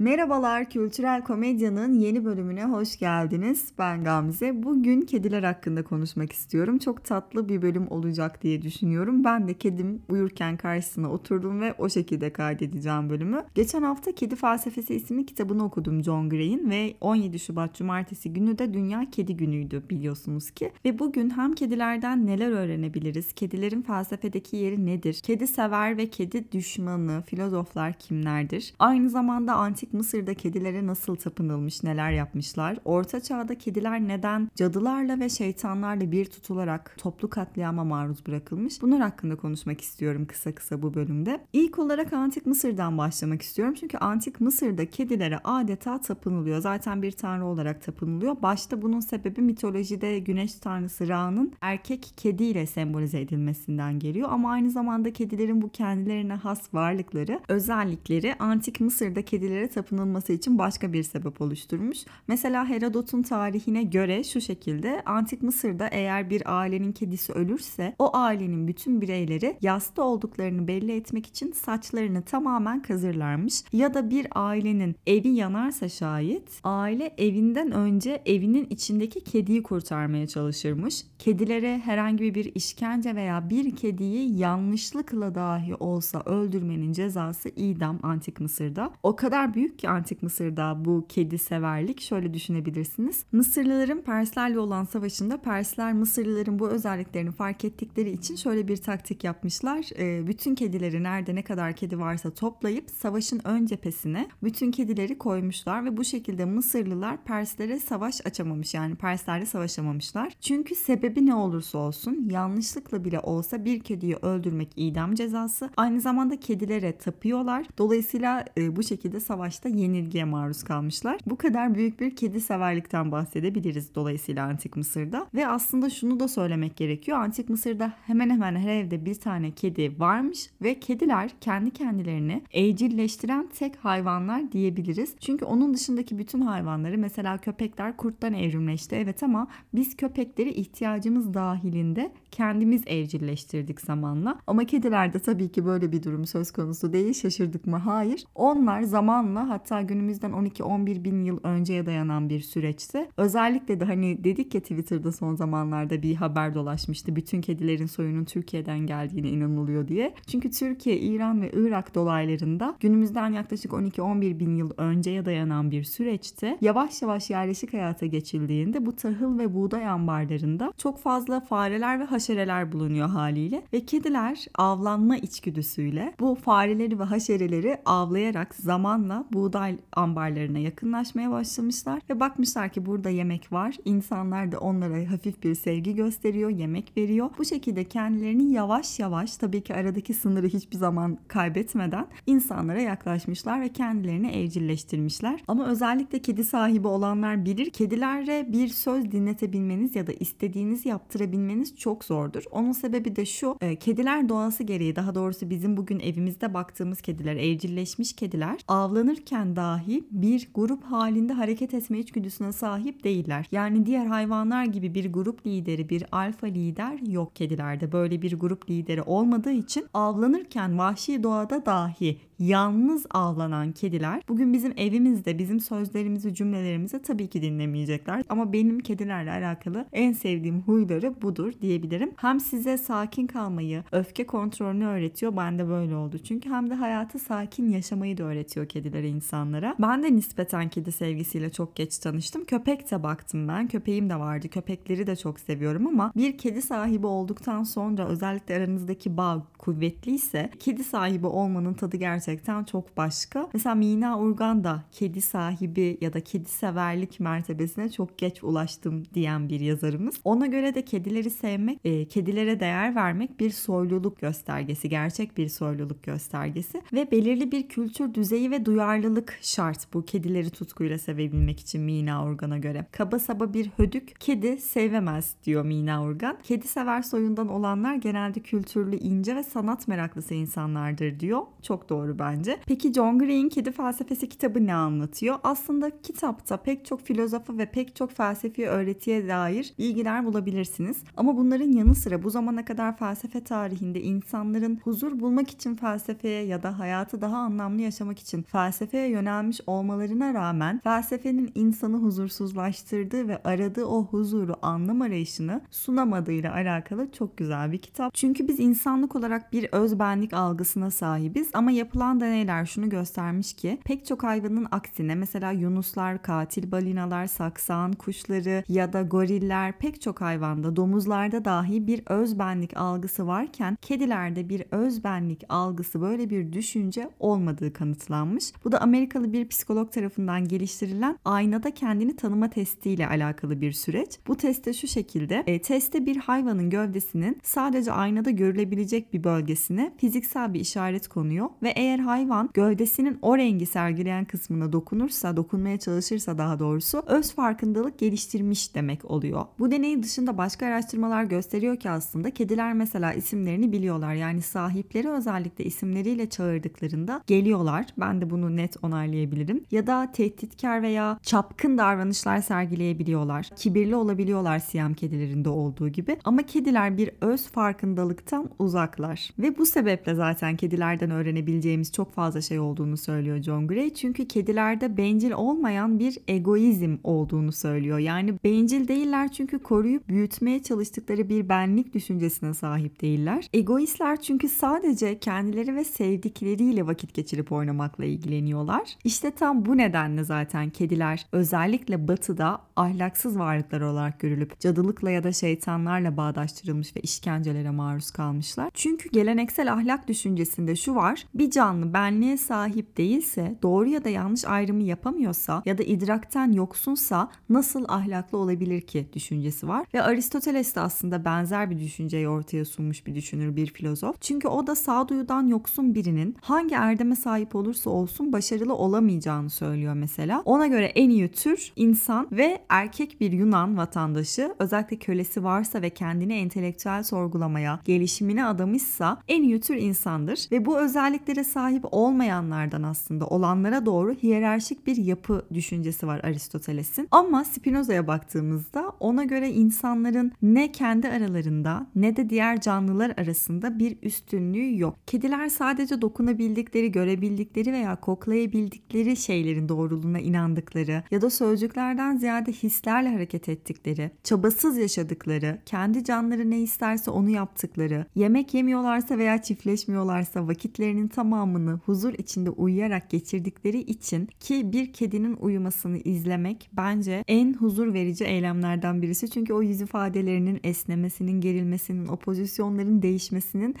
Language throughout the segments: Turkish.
Merhabalar, Kültürel Komedya'nın yeni bölümüne hoş geldiniz. Ben Gamze. Bugün kediler hakkında konuşmak istiyorum. Çok tatlı bir bölüm olacak diye düşünüyorum. Ben de kedim uyurken karşısına oturdum ve o şekilde kaydedeceğim bölümü. Geçen hafta Kedi Felsefesi isimli kitabını okudum John Gray'in ve 17 Şubat Cumartesi günü de Dünya Kedi Günü'ydü biliyorsunuz ki. Ve bugün hem kedilerden neler öğrenebiliriz, kedilerin felsefedeki yeri nedir, kedi sever ve kedi düşmanı, filozoflar kimlerdir? Aynı zamanda antik Antik Mısır'da kedilere nasıl tapınılmış, neler yapmışlar? Orta Çağ'da kediler neden cadılarla ve şeytanlarla bir tutularak toplu katliama maruz bırakılmış? Bunlar hakkında konuşmak istiyorum kısa kısa bu bölümde. İlk olarak Antik Mısır'dan başlamak istiyorum. Çünkü Antik Mısır'da kedilere adeta tapınılıyor. Zaten bir tanrı olarak tapınılıyor. Başta bunun sebebi mitolojide güneş tanrısı Ra'nın erkek kediyle sembolize edilmesinden geliyor. Ama aynı zamanda kedilerin bu kendilerine has varlıkları, özellikleri Antik Mısır'da kedilere tapınılması için başka bir sebep oluşturmuş. Mesela Herodot'un tarihine göre şu şekilde Antik Mısır'da eğer bir ailenin kedisi ölürse o ailenin bütün bireyleri yasta olduklarını belli etmek için saçlarını tamamen kazırlarmış. Ya da bir ailenin evi yanarsa şayet aile evinden önce evinin içindeki kediyi kurtarmaya çalışırmış. Kedilere herhangi bir işkence veya bir kediyi yanlışlıkla dahi olsa öldürmenin cezası idam Antik Mısır'da. O kadar büyük büyük ki Antik Mısır'da bu kedi severlik. Şöyle düşünebilirsiniz. Mısırlıların Perslerle olan savaşında Persler Mısırlıların bu özelliklerini fark ettikleri için şöyle bir taktik yapmışlar. Ee, bütün kedileri nerede ne kadar kedi varsa toplayıp savaşın ön cephesine bütün kedileri koymuşlar ve bu şekilde Mısırlılar Perslere savaş açamamış yani Perslerle savaşamamışlar. Çünkü sebebi ne olursa olsun yanlışlıkla bile olsa bir kediyi öldürmek idam cezası. Aynı zamanda kedilere tapıyorlar. Dolayısıyla e, bu şekilde savaş savaşta yenilgiye maruz kalmışlar. Bu kadar büyük bir kedi severlikten bahsedebiliriz dolayısıyla Antik Mısır'da. Ve aslında şunu da söylemek gerekiyor. Antik Mısır'da hemen hemen her evde bir tane kedi varmış ve kediler kendi kendilerini evcilleştiren tek hayvanlar diyebiliriz. Çünkü onun dışındaki bütün hayvanları mesela köpekler kurttan evrimleşti evet ama biz köpekleri ihtiyacımız dahilinde kendimiz evcilleştirdik zamanla. Ama kedilerde tabii ki böyle bir durum söz konusu değil. Şaşırdık mı? Hayır. Onlar zamanla hatta günümüzden 12-11 bin yıl önceye dayanan bir süreçte özellikle de hani dedik ya Twitter'da son zamanlarda bir haber dolaşmıştı. Bütün kedilerin soyunun Türkiye'den geldiğine inanılıyor diye. Çünkü Türkiye, İran ve Irak dolaylarında günümüzden yaklaşık 12-11 bin yıl önceye dayanan bir süreçte yavaş yavaş yerleşik hayata geçildiğinde bu tahıl ve buğday ambarlarında çok fazla fareler ve haşereler bulunuyor haliyle ve kediler avlanma içgüdüsüyle bu fareleri ve haşereleri avlayarak zamanla buğday ambarlarına yakınlaşmaya başlamışlar ve bakmışlar ki burada yemek var. İnsanlar da onlara hafif bir sevgi gösteriyor, yemek veriyor. Bu şekilde kendilerini yavaş yavaş tabii ki aradaki sınırı hiçbir zaman kaybetmeden insanlara yaklaşmışlar ve kendilerini evcilleştirmişler. Ama özellikle kedi sahibi olanlar bilir. Kedilere bir söz dinletebilmeniz ya da istediğinizi yaptırabilmeniz çok zordur. Onun sebebi de şu. E, kediler doğası gereği daha doğrusu bizim bugün evimizde baktığımız kediler, evcilleşmiş kediler avlanır avlanırken dahi bir grup halinde hareket etme içgüdüsüne sahip değiller. Yani diğer hayvanlar gibi bir grup lideri, bir alfa lider yok kedilerde. Böyle bir grup lideri olmadığı için avlanırken vahşi doğada dahi yalnız avlanan kediler bugün bizim evimizde bizim sözlerimizi cümlelerimizi tabii ki dinlemeyecekler. Ama benim kedilerle alakalı en sevdiğim huyları budur diyebilirim. Hem size sakin kalmayı, öfke kontrolünü öğretiyor. Ben de böyle oldu. Çünkü hem de hayatı sakin yaşamayı da öğretiyor kedilere insanlara. Ben de nispeten kedi sevgisiyle çok geç tanıştım. Köpek de baktım ben. Köpeğim de vardı. Köpekleri de çok seviyorum ama bir kedi sahibi olduktan sonra özellikle aranızdaki bağ kuvvetliyse kedi sahibi olmanın tadı gerçekten çok başka. Mesela Mina Urgan da kedi sahibi ya da kedi severlik mertebesine çok geç ulaştım diyen bir yazarımız. Ona göre de kedileri sevmek, e, kedilere değer vermek bir soyluluk göstergesi, gerçek bir soyluluk göstergesi ve belirli bir kültür düzeyi ve duyarlılık şart bu kedileri tutkuyla sevebilmek için Mina Urgan'a göre. Kaba saba bir hödük kedi sevemez diyor Mina Urgan. Kedi sever soyundan olanlar genelde kültürlü, ince ve sanat meraklısı insanlardır diyor. Çok doğru bence. Peki John Gray'in Kedi Felsefesi kitabı ne anlatıyor? Aslında kitapta pek çok filozofa ve pek çok felsefi öğretiye dair bilgiler bulabilirsiniz. Ama bunların yanı sıra bu zamana kadar felsefe tarihinde insanların huzur bulmak için felsefeye ya da hayatı daha anlamlı yaşamak için felsefeye yönelmiş olmalarına rağmen felsefenin insanı huzursuzlaştırdığı ve aradığı o huzuru anlam arayışını sunamadığıyla alakalı çok güzel bir kitap. Çünkü biz insanlık olarak bir özbenlik algısına sahibiz ama yapılan deneyler şunu göstermiş ki pek çok hayvanın aksine mesela yunuslar, katil balinalar, saksan kuşları ya da goriller pek çok hayvanda domuzlarda dahi bir özbenlik algısı varken kedilerde bir özbenlik algısı böyle bir düşünce olmadığı kanıtlanmış. Bu da Amerikalı bir psikolog tarafından geliştirilen aynada kendini tanıma testiyle alakalı bir süreç. Bu testte şu şekilde e, testte bir hayvanın gövdesinin sadece aynada görülebilecek bir bölgesine fiziksel bir işaret konuyor ve eğer hayvan gövdesinin o rengi sergileyen kısmına dokunursa, dokunmaya çalışırsa daha doğrusu öz farkındalık geliştirmiş demek oluyor. Bu deney dışında başka araştırmalar gösteriyor ki aslında kediler mesela isimlerini biliyorlar. Yani sahipleri özellikle isimleriyle çağırdıklarında geliyorlar. Ben de bunu net onaylayabilirim. Ya da tehditkar veya çapkın davranışlar sergileyebiliyorlar. Kibirli olabiliyorlar siyam kedilerinde olduğu gibi. Ama kediler bir öz farkındalıktan uzaklar. Ve bu sebeple zaten kedilerden öğrenebileceğimiz çok fazla şey olduğunu söylüyor John Gray. Çünkü kedilerde bencil olmayan bir egoizm olduğunu söylüyor. Yani bencil değiller çünkü koruyup büyütmeye çalıştıkları bir benlik düşüncesine sahip değiller. Egoistler çünkü sadece kendileri ve sevdikleriyle vakit geçirip oynamakla ilgileniyorlar. İşte tam bu nedenle zaten kediler özellikle batıda ahlaksız varlıklar olarak görülüp cadılıkla ya da şeytanlarla bağdaştırılmış ve işkencelere maruz kalmışlar. Çünkü geleneksel ahlak düşüncesinde şu var. Bir canlı benliğe sahip değilse, doğru ya da yanlış ayrımı yapamıyorsa ya da idrakten yoksunsa nasıl ahlaklı olabilir ki düşüncesi var. Ve Aristoteles de aslında benzer bir düşünceyi ortaya sunmuş bir düşünür, bir filozof. Çünkü o da sağduyudan yoksun birinin hangi erdeme sahip olursa olsun başarılı olamayacağını söylüyor mesela. Ona göre en iyi tür insan ve erkek bir Yunan vatandaşı özellikle kölesi varsa ve kendini entelektüel sorgulamaya, gelişimine adamışsa en iyi tür insandır ve bu özelliklere sahip olmayanlardan aslında olanlara doğru hiyerarşik bir yapı düşüncesi var Aristoteles'in. Ama Spinoza'ya baktığımızda ona göre insanların ne kendi aralarında ne de diğer canlılar arasında bir üstünlüğü yok. Kediler sadece dokunabildikleri, görebildikleri veya koklayabildikleri şeylerin doğruluğuna inandıkları ya da sözcüklerden ziyade hislerle hareket ettikleri, çabasız yaşadıkları, kendi canları ne isterse onu yaptıkları, yemek yemiyorlarsa veya çiftleşmiyorlarsa vakitlerinin tamamını huzur içinde uyuyarak geçirdikleri için ki bir kedinin uyumasını izlemek bence en huzur verici eylemlerden birisi. Çünkü o yüz ifadelerinin esnemesinin, gerilmesinin, o pozisyonların değişmesinin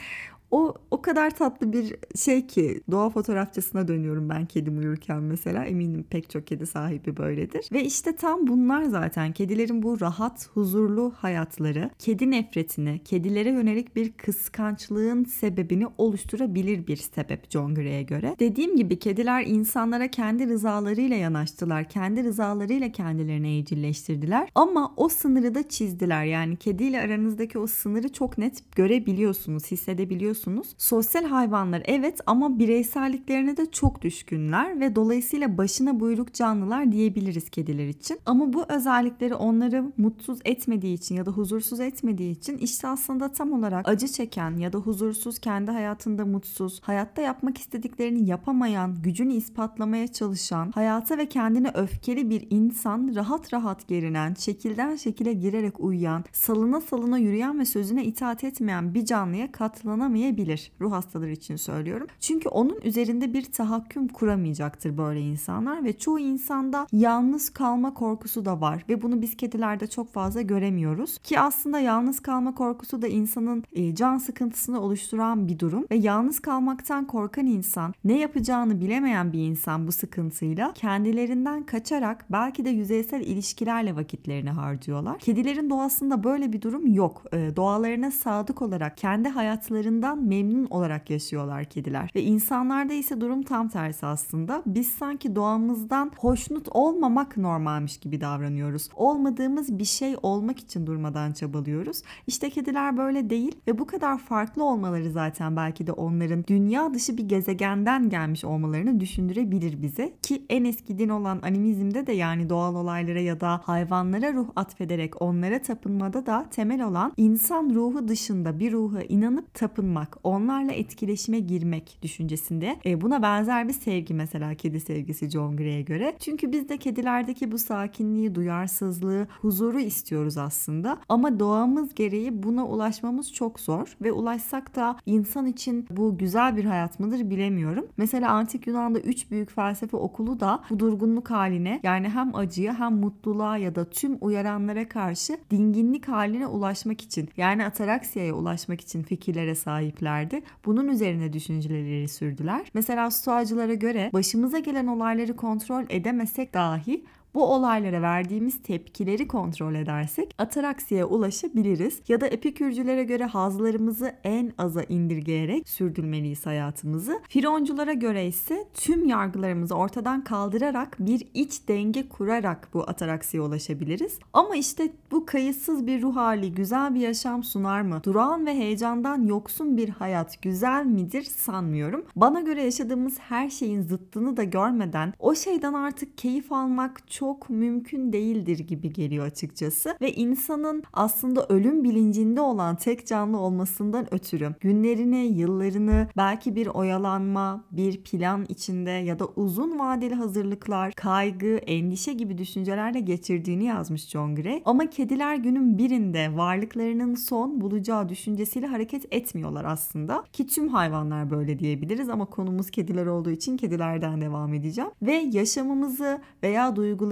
o o kadar tatlı bir şey ki doğa fotoğrafçısına dönüyorum ben kedim uyurken mesela eminim pek çok kedi sahibi böyledir. Ve işte tam bunlar zaten kedilerin bu rahat, huzurlu hayatları kedi nefretini, kedilere yönelik bir kıskançlığın sebebini oluşturabilir bir sebep John Gray'e göre. Dediğim gibi kediler insanlara kendi rızalarıyla yanaştılar. Kendi rızalarıyla kendilerini evcilleştirdiler. Ama o sınırı da çizdiler. Yani kediyle aranızdaki o sınırı çok net görebiliyorsunuz, hissedebiliyorsunuz biliyorsunuz. Sosyal hayvanlar evet ama bireyselliklerine de çok düşkünler ve dolayısıyla başına buyruk canlılar diyebiliriz kediler için. Ama bu özellikleri onları mutsuz etmediği için ya da huzursuz etmediği için işte aslında tam olarak acı çeken ya da huzursuz, kendi hayatında mutsuz, hayatta yapmak istediklerini yapamayan, gücünü ispatlamaya çalışan, hayata ve kendine öfkeli bir insan rahat rahat gerinen, şekilden şekile girerek uyuyan, salına salına yürüyen ve sözüne itaat etmeyen bir canlıya katlanamayabilir olmayabilir. Ruh hastaları için söylüyorum. Çünkü onun üzerinde bir tahakküm kuramayacaktır böyle insanlar ve çoğu insanda yalnız kalma korkusu da var ve bunu biz kedilerde çok fazla göremiyoruz. Ki aslında yalnız kalma korkusu da insanın e, can sıkıntısını oluşturan bir durum ve yalnız kalmaktan korkan insan, ne yapacağını bilemeyen bir insan bu sıkıntıyla kendilerinden kaçarak belki de yüzeysel ilişkilerle vakitlerini harcıyorlar. Kedilerin doğasında böyle bir durum yok. E, doğalarına sadık olarak kendi hayatlarından hayatlarından memnun olarak yaşıyorlar kediler. Ve insanlarda ise durum tam tersi aslında. Biz sanki doğamızdan hoşnut olmamak normalmiş gibi davranıyoruz. Olmadığımız bir şey olmak için durmadan çabalıyoruz. İşte kediler böyle değil ve bu kadar farklı olmaları zaten belki de onların dünya dışı bir gezegenden gelmiş olmalarını düşündürebilir bize. Ki en eski din olan animizmde de yani doğal olaylara ya da hayvanlara ruh atfederek onlara tapınmada da temel olan insan ruhu dışında bir ruha inanıp tapınmak, onlarla etkileşime girmek düşüncesinde. E, buna benzer bir sevgi mesela kedi sevgisi John Gray'e göre. Çünkü biz de kedilerdeki bu sakinliği, duyarsızlığı, huzuru istiyoruz aslında. Ama doğamız gereği buna ulaşmamız çok zor ve ulaşsak da insan için bu güzel bir hayat mıdır bilemiyorum. Mesela antik Yunan'da üç büyük felsefe okulu da bu durgunluk haline yani hem acıya hem mutluluğa ya da tüm uyaranlara karşı dinginlik haline ulaşmak için yani ataraksiyaya ulaşmak için fikirlere sahiplerdi. Bunun üzerine düşünceleri sürdüler. Mesela stoacılara göre başımıza gelen olayları kontrol edemesek dahi bu olaylara verdiğimiz tepkileri kontrol edersek ataraksiye ulaşabiliriz. Ya da epikürcülere göre hazlarımızı en aza indirgeyerek sürdürmeliyiz hayatımızı. Fironculara göre ise tüm yargılarımızı ortadan kaldırarak bir iç denge kurarak bu ataraksiye ulaşabiliriz. Ama işte bu kayıtsız bir ruh hali güzel bir yaşam sunar mı? Durağan ve heyecandan yoksun bir hayat güzel midir sanmıyorum. Bana göre yaşadığımız her şeyin zıttını da görmeden o şeyden artık keyif almak çok mümkün değildir gibi geliyor açıkçası. Ve insanın aslında ölüm bilincinde olan tek canlı olmasından ötürü günlerini, yıllarını belki bir oyalanma, bir plan içinde ya da uzun vadeli hazırlıklar, kaygı, endişe gibi düşüncelerle geçirdiğini yazmış John Gray. Ama kediler günün birinde varlıklarının son bulacağı düşüncesiyle hareket etmiyorlar aslında. Ki tüm hayvanlar böyle diyebiliriz ama konumuz kediler olduğu için kedilerden devam edeceğim. Ve yaşamımızı veya duygularımızı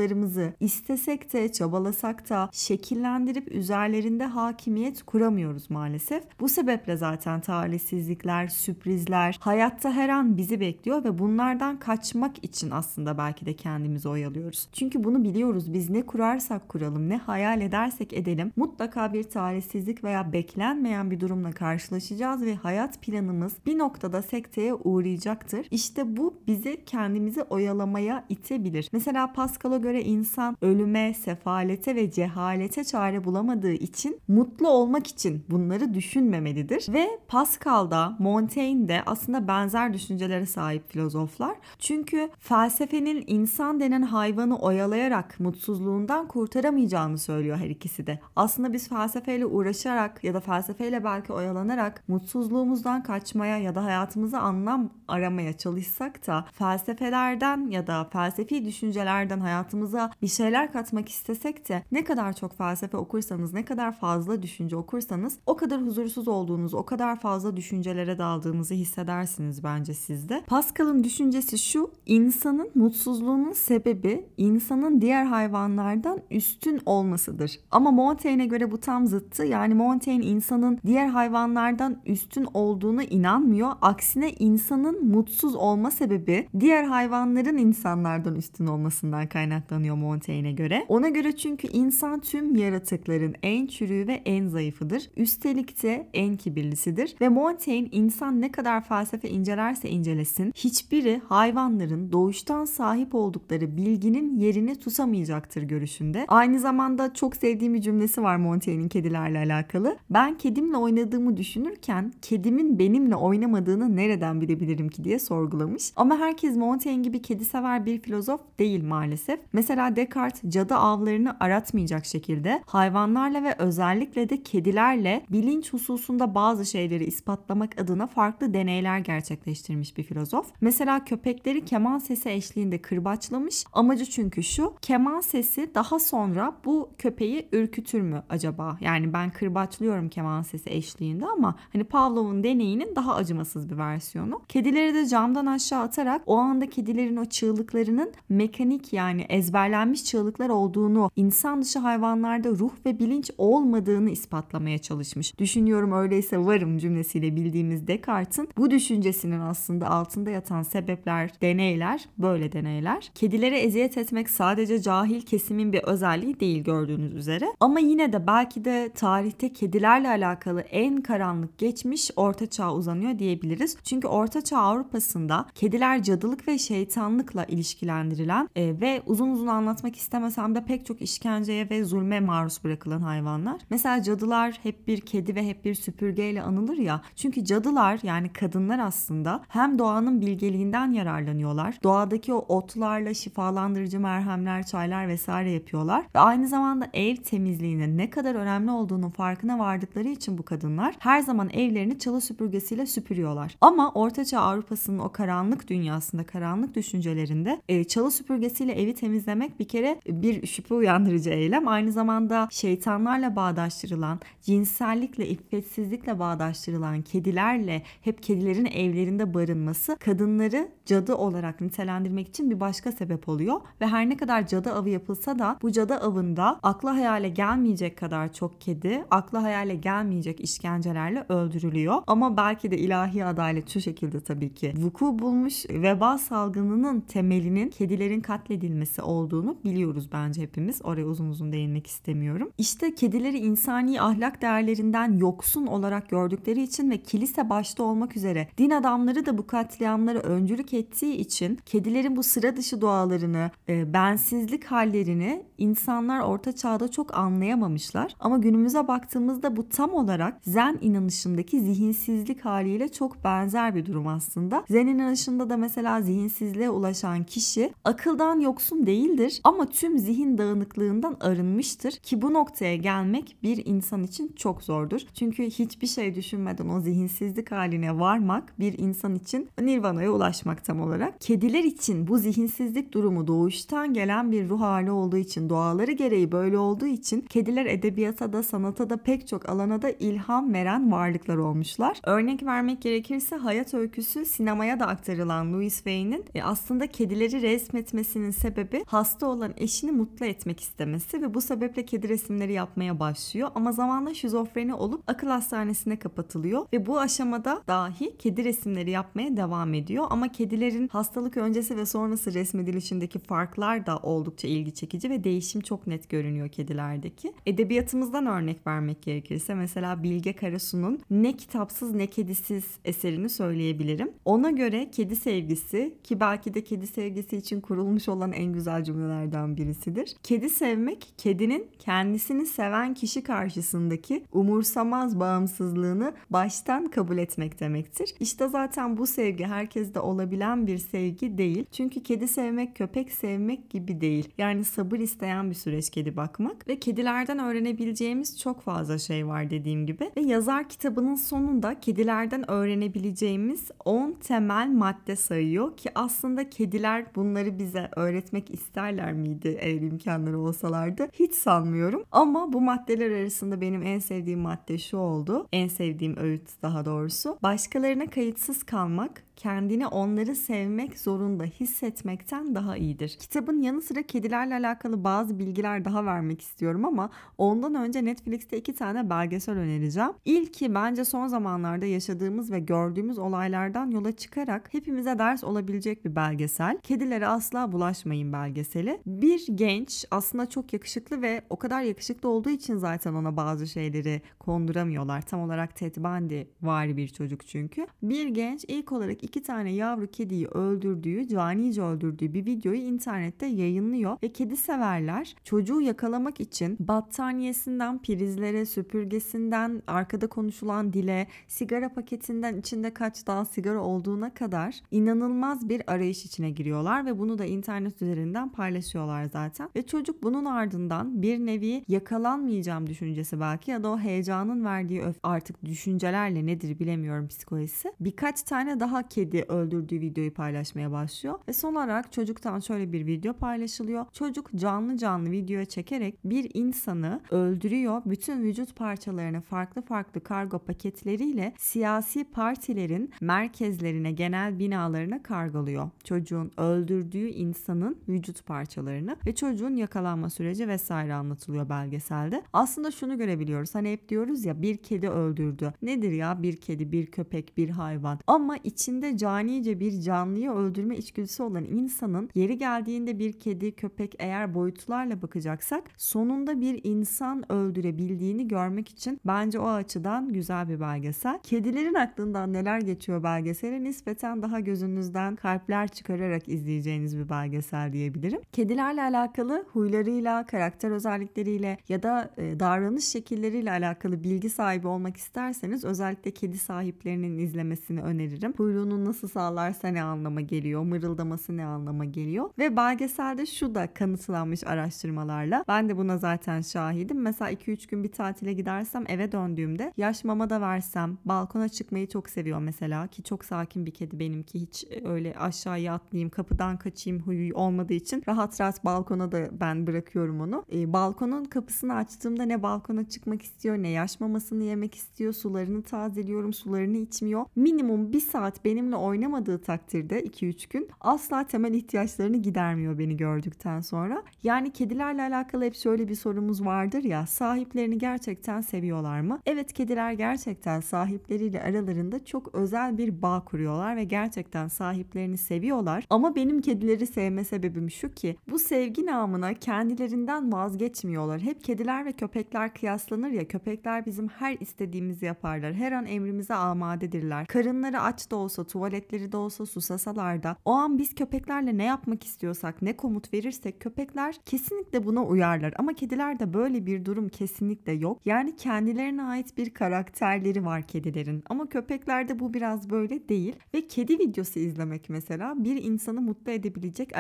istesek de çabalasak da şekillendirip üzerlerinde hakimiyet kuramıyoruz maalesef. Bu sebeple zaten talihsizlikler, sürprizler hayatta her an bizi bekliyor ve bunlardan kaçmak için aslında belki de kendimizi oyalıyoruz. Çünkü bunu biliyoruz biz ne kurarsak kuralım, ne hayal edersek edelim mutlaka bir talihsizlik veya beklenmeyen bir durumla karşılaşacağız ve hayat planımız bir noktada sekteye uğrayacaktır. İşte bu bizi kendimizi oyalamaya itebilir. Mesela Pascal'a göre insan ölüme, sefalete ve cehalete çare bulamadığı için mutlu olmak için bunları düşünmemelidir. Ve Pascal'da, Montaigne'de aslında benzer düşüncelere sahip filozoflar. Çünkü felsefenin insan denen hayvanı oyalayarak mutsuzluğundan kurtaramayacağını söylüyor her ikisi de. Aslında biz felsefeyle uğraşarak ya da felsefeyle belki oyalanarak mutsuzluğumuzdan kaçmaya ya da hayatımıza anlam aramaya çalışsak da felsefelerden ya da felsefi düşüncelerden hayatımıza bir şeyler katmak istesek de ne kadar çok felsefe okursanız, ne kadar fazla düşünce okursanız o kadar huzursuz olduğunuzu, o kadar fazla düşüncelere daldığınızı hissedersiniz bence sizde. Pascal'ın düşüncesi şu, insanın mutsuzluğunun sebebi insanın diğer hayvanlardan üstün olmasıdır. Ama Montaigne'e göre bu tam zıttı. Yani Montaigne insanın diğer hayvanlardan üstün olduğunu inanmıyor. Aksine insanın mutsuz olma sebebi diğer hayvanların insanlardan üstün olmasından kaynaklanıyor Montaigne'e göre. Ona göre çünkü insan tüm yaratıkların en çürüğü ve en zayıfıdır. Üstelik de en kibirlisidir. Ve Montaigne insan ne kadar felsefe incelerse incelesin hiçbiri hayvanların doğuştan sahip oldukları bilginin yerini tutamayacaktır görüşünde. Aynı zamanda çok sevdiğim bir cümlesi var Montaigne'in kedilerle alakalı. Ben kedimle oynadığımı düşünürken kedimin benimle oynamadığını nereden bilebilirim ki diye sorgulamış. Ama herkes Montaigne gibi kedi sever bir filozof değil maalesef. Mesela Descartes cadı avlarını aratmayacak şekilde hayvanlarla ve özellikle de kedilerle bilinç hususunda bazı şeyleri ispatlamak adına farklı deneyler gerçekleştirmiş bir filozof. Mesela köpekleri keman sesi eşliğinde kırbaçlamış. Amacı çünkü şu keman sesi daha sonra bu köpeği ürkütür mü acaba? Yani ben kırbaçlıyorum keman sesi eşliğinde ama hani Pavlov'un deneyinin daha acımasız bir versiyonu. Kedileri de camdan aşağı atarak o anda kedilerin o çığlıklarının mekanik yani ezberlenmiş çığlıklar olduğunu, insan dışı hayvanlarda ruh ve bilinç olmadığını ispatlamaya çalışmış. Düşünüyorum öyleyse varım cümlesiyle bildiğimiz Descartes'in bu düşüncesinin aslında altında yatan sebepler, deneyler, böyle deneyler. Kedilere eziyet etmek sadece cahil kesimin bir özelliği değil gördüğünüz üzere. Ama yine de belki de tarihte kedilerle alakalı en karanlık geçmiş Orta Çağ uzanıyor diyebiliriz. Çünkü Orta Çağ Avrupa'sında kediler cadılık ve şeytanlıkla ilişkilendirilen e, ve uzun uzun anlatmak istemesem de pek çok işkenceye ve zulme maruz bırakılan hayvanlar. Mesela cadılar hep bir kedi ve hep bir süpürgeyle anılır ya. Çünkü cadılar yani kadınlar aslında hem doğanın bilgeliğinden yararlanıyorlar. Doğadaki o otlarla şifalandırıcı merhemler, çaylar vesaire yapıyorlar. Ve aynı zamanda ev temizliğinin ne kadar önemli olduğunun farkına vardıkları için bu kadınlar her zaman evlerini çalı süpürgesiyle süpürüyorlar. Ama Ortaçağ Avrupa'sının o karanlık dünyasında, karanlık düşüncelerinde e, çalı süpürgesiyle evi temizlemek bir kere bir şüphe uyandırıcı eylem. Aynı zamanda şeytanlarla bağdaştırılan, cinsellikle, iffetsizlikle bağdaştırılan kedilerle hep kedilerin evlerinde barınması kadınları cadı olarak nitelendirmek için bir başka sebep oluyor. Ve her ne kadar cadı avı yapılsa da bu cadı avında akla hayale gelmeyecek kadar çok kedi, akla hayale gelmeyecek işkencelerle öldürülüyor. Ama belki de ilahi adalet şu şekilde tabii ki vuku bulmuş veba salgınının temelinin kedilerin katledilmesi olduğunu biliyoruz bence hepimiz. Oraya uzun uzun değinmek istemiyorum. İşte kedileri insani ahlak değerlerinden yoksun olarak gördükleri için ve kilise başta olmak üzere din adamları da bu katliamlara öncülük ettiği için kedilerin bu sıra dışı doğalarını, e, bensizlik hallerini insanlar orta çağda çok anlayamamışlar. Ama günümüze baktığımızda bu tam olarak zen inanışındaki zihinsizlik haliyle çok benzer bir durum aslında. Zen inanışında da mesela zihinsizliğe ulaşan kişi akıldan yoksun değildir ama tüm zihin dağınıklığından arınmıştır ki bu noktaya gelmek bir insan için çok zordur. Çünkü hiçbir şey düşünmeden o zihinsizlik haline varmak bir insan için nirvana'ya ulaşmak tam olarak. Kediler için bu zihinsizlik durumu doğuştan gelen bir ruh hali olduğu için, doğaları gereği böyle olduğu için kediler edebiyata da sanata da pek çok alana da ilham veren varlıklar olmuşlar. Örnek vermek gerekirse hayat öyküsü sinemaya da aktarılan Louis Wayne'in e, aslında kedileri resmetmesinin sebebi hasta olan eşini mutlu etmek istemesi ve bu sebeple kedi resimleri yapmaya başlıyor ama zamanla şizofreni olup akıl hastanesine kapatılıyor ve bu aşamada dahi kedi resimleri yapmaya devam ediyor ama kedilerin hastalık öncesi ve sonrası resmedilişindeki farklar da oldukça ilgi çekici ve değişim çok net görünüyor kedilerdeki. Edebiyatımızdan örnek vermek gerekirse mesela Bilge Karasu'nun Ne Kitapsız Ne Kedisiz eserini söyleyebilirim. Ona göre kedi sevgisi ki belki de kedi sevgisi için kurulmuş olan en güzel cümlelerden birisidir. Kedi sevmek kedinin kendisini seven kişi karşısındaki umursamaz bağımsızlığını baştan kabul etmek demektir. İşte zaten bu sevgi herkeste olabilen bir sevgi değil. Çünkü kedi sevmek köpek sevmek gibi değil. Yani sabır isteyen bir süreç kedi bakmak ve kedilerden öğrenebileceğimiz çok fazla şey var dediğim gibi. Ve yazar kitabının sonunda kedilerden öğrenebileceğimiz 10 temel madde sayıyor ki aslında kediler bunları bize öğretmek isterler miydi eğer imkanları olsalardı? Hiç sanmıyorum. Ama bu maddeler arasında benim en sevdiğim madde şu oldu. En sevdiğim öğüt daha doğrusu. Başkalarına kayıtsız kalmak kendini onları sevmek zorunda hissetmekten daha iyidir. Kitabın yanı sıra kedilerle alakalı bazı bilgiler daha vermek istiyorum ama ondan önce Netflix'te iki tane belgesel önereceğim. İlki bence son zamanlarda yaşadığımız ve gördüğümüz olaylardan yola çıkarak hepimize ders olabilecek bir belgesel. Kedilere asla bulaşmayın belgeseli. Bir genç aslında çok yakışıklı ve o kadar yakışıklı olduğu için zaten ona bazı şeyleri konduramıyorlar. Tam olarak Ted Bundy var bir çocuk çünkü. Bir genç ilk olarak iki tane yavru kediyi öldürdüğü, canice öldürdüğü bir videoyu internette yayınlıyor ve kedi severler çocuğu yakalamak için battaniyesinden prizlere, süpürgesinden, arkada konuşulan dile, sigara paketinden içinde kaç dal sigara olduğuna kadar inanılmaz bir arayış içine giriyorlar ve bunu da internet üzerinden paylaşıyorlar zaten. Ve çocuk bunun ardından bir nevi yakalanmayacağım düşüncesi belki ya da o heyecanın verdiği öf artık düşüncelerle nedir bilemiyorum psikolojisi. Birkaç tane daha kedi öldürdüğü videoyu paylaşmaya başlıyor ve son olarak çocuktan şöyle bir video paylaşılıyor. Çocuk canlı canlı videoya çekerek bir insanı öldürüyor. Bütün vücut parçalarını farklı farklı kargo paketleriyle siyasi partilerin merkezlerine, genel binalarına kargoluyor. Çocuğun öldürdüğü insanın vücut vücut parçalarını ve çocuğun yakalanma süreci vesaire anlatılıyor belgeselde. Aslında şunu görebiliyoruz. Hani hep diyoruz ya bir kedi öldürdü. Nedir ya bir kedi, bir köpek, bir hayvan. Ama içinde canice bir canlıyı öldürme içgüdüsü olan insanın yeri geldiğinde bir kedi, köpek eğer boyutlarla bakacaksak sonunda bir insan öldürebildiğini görmek için bence o açıdan güzel bir belgesel. Kedilerin aklından neler geçiyor belgesele nispeten daha gözünüzden kalpler çıkararak izleyeceğiniz bir belgesel diyebilirim. Kedilerle alakalı huylarıyla, karakter özellikleriyle ya da e, davranış şekilleriyle alakalı bilgi sahibi olmak isterseniz özellikle kedi sahiplerinin izlemesini öneririm. Kuyruğunu nasıl sağlarsa ne anlama geliyor, mırıldaması ne anlama geliyor ve belgeselde şu da kanıtlanmış araştırmalarla. Ben de buna zaten şahidim. Mesela 2-3 gün bir tatile gidersem eve döndüğümde yaş mama da versem balkona çıkmayı çok seviyor mesela ki çok sakin bir kedi benimki hiç öyle aşağıya atlayayım kapıdan kaçayım huyu olmadığı için rahat rahat balkona da ben bırakıyorum onu. E, balkonun kapısını açtığımda ne balkona çıkmak istiyor ne yaş mamasını yemek istiyor sularını tazeliyorum sularını içmiyor. Minimum bir saat benimle oynamadığı takdirde 2-3 gün asla temel ihtiyaçlarını gidermiyor beni gördükten sonra. Yani kedilerle alakalı hep şöyle bir sorumuz vardır ya sahiplerini gerçekten seviyorlar mı? Evet kediler gerçekten sahipleriyle aralarında çok özel bir bağ kuruyorlar ve gerçekten sahiplerini seviyorlar. Ama benim kedileri sevme sebebim şu ki bu sevgi namına kendilerinden vazgeçmiyorlar. Hep kediler ve köpekler kıyaslanır ya köpekler bizim her istediğimizi yaparlar. Her an emrimize amadedirler. Karınları aç da olsa, tuvaletleri de olsa susasalar da o an biz köpeklerle ne yapmak istiyorsak, ne komut verirsek köpekler kesinlikle buna uyarlar. Ama kedilerde böyle bir durum kesinlikle yok. Yani kendilerine ait bir karakterleri var kedilerin. Ama köpeklerde bu biraz böyle değil. Ve kedi videosu izlemek mesela bir insanı mutlu edebilecek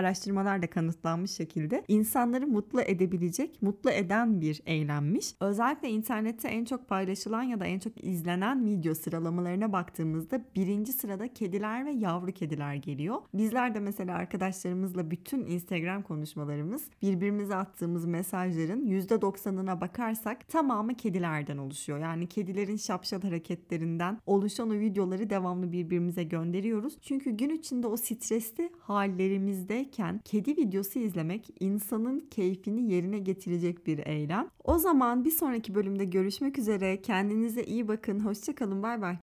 araştırmalarla kanıtlanmış şekilde insanları mutlu edebilecek, mutlu eden bir eylemmiş. Özellikle internette en çok paylaşılan ya da en çok izlenen video sıralamalarına baktığımızda birinci sırada kediler ve yavru kediler geliyor. Bizler de mesela arkadaşlarımızla bütün Instagram konuşmalarımız birbirimize attığımız mesajların %90'ına bakarsak tamamı kedilerden oluşuyor. Yani kedilerin şapşal hareketlerinden oluşan o videoları devamlı birbirimize gönderiyoruz. Çünkü gün içinde o stresli hallerimizdeyken kedi videosu izlemek insanın keyfini yerine getirecek bir eylem. O zaman bir sonraki bölümde görüşmek üzere. Kendinize iyi bakın. Hoşçakalın. Bay bay.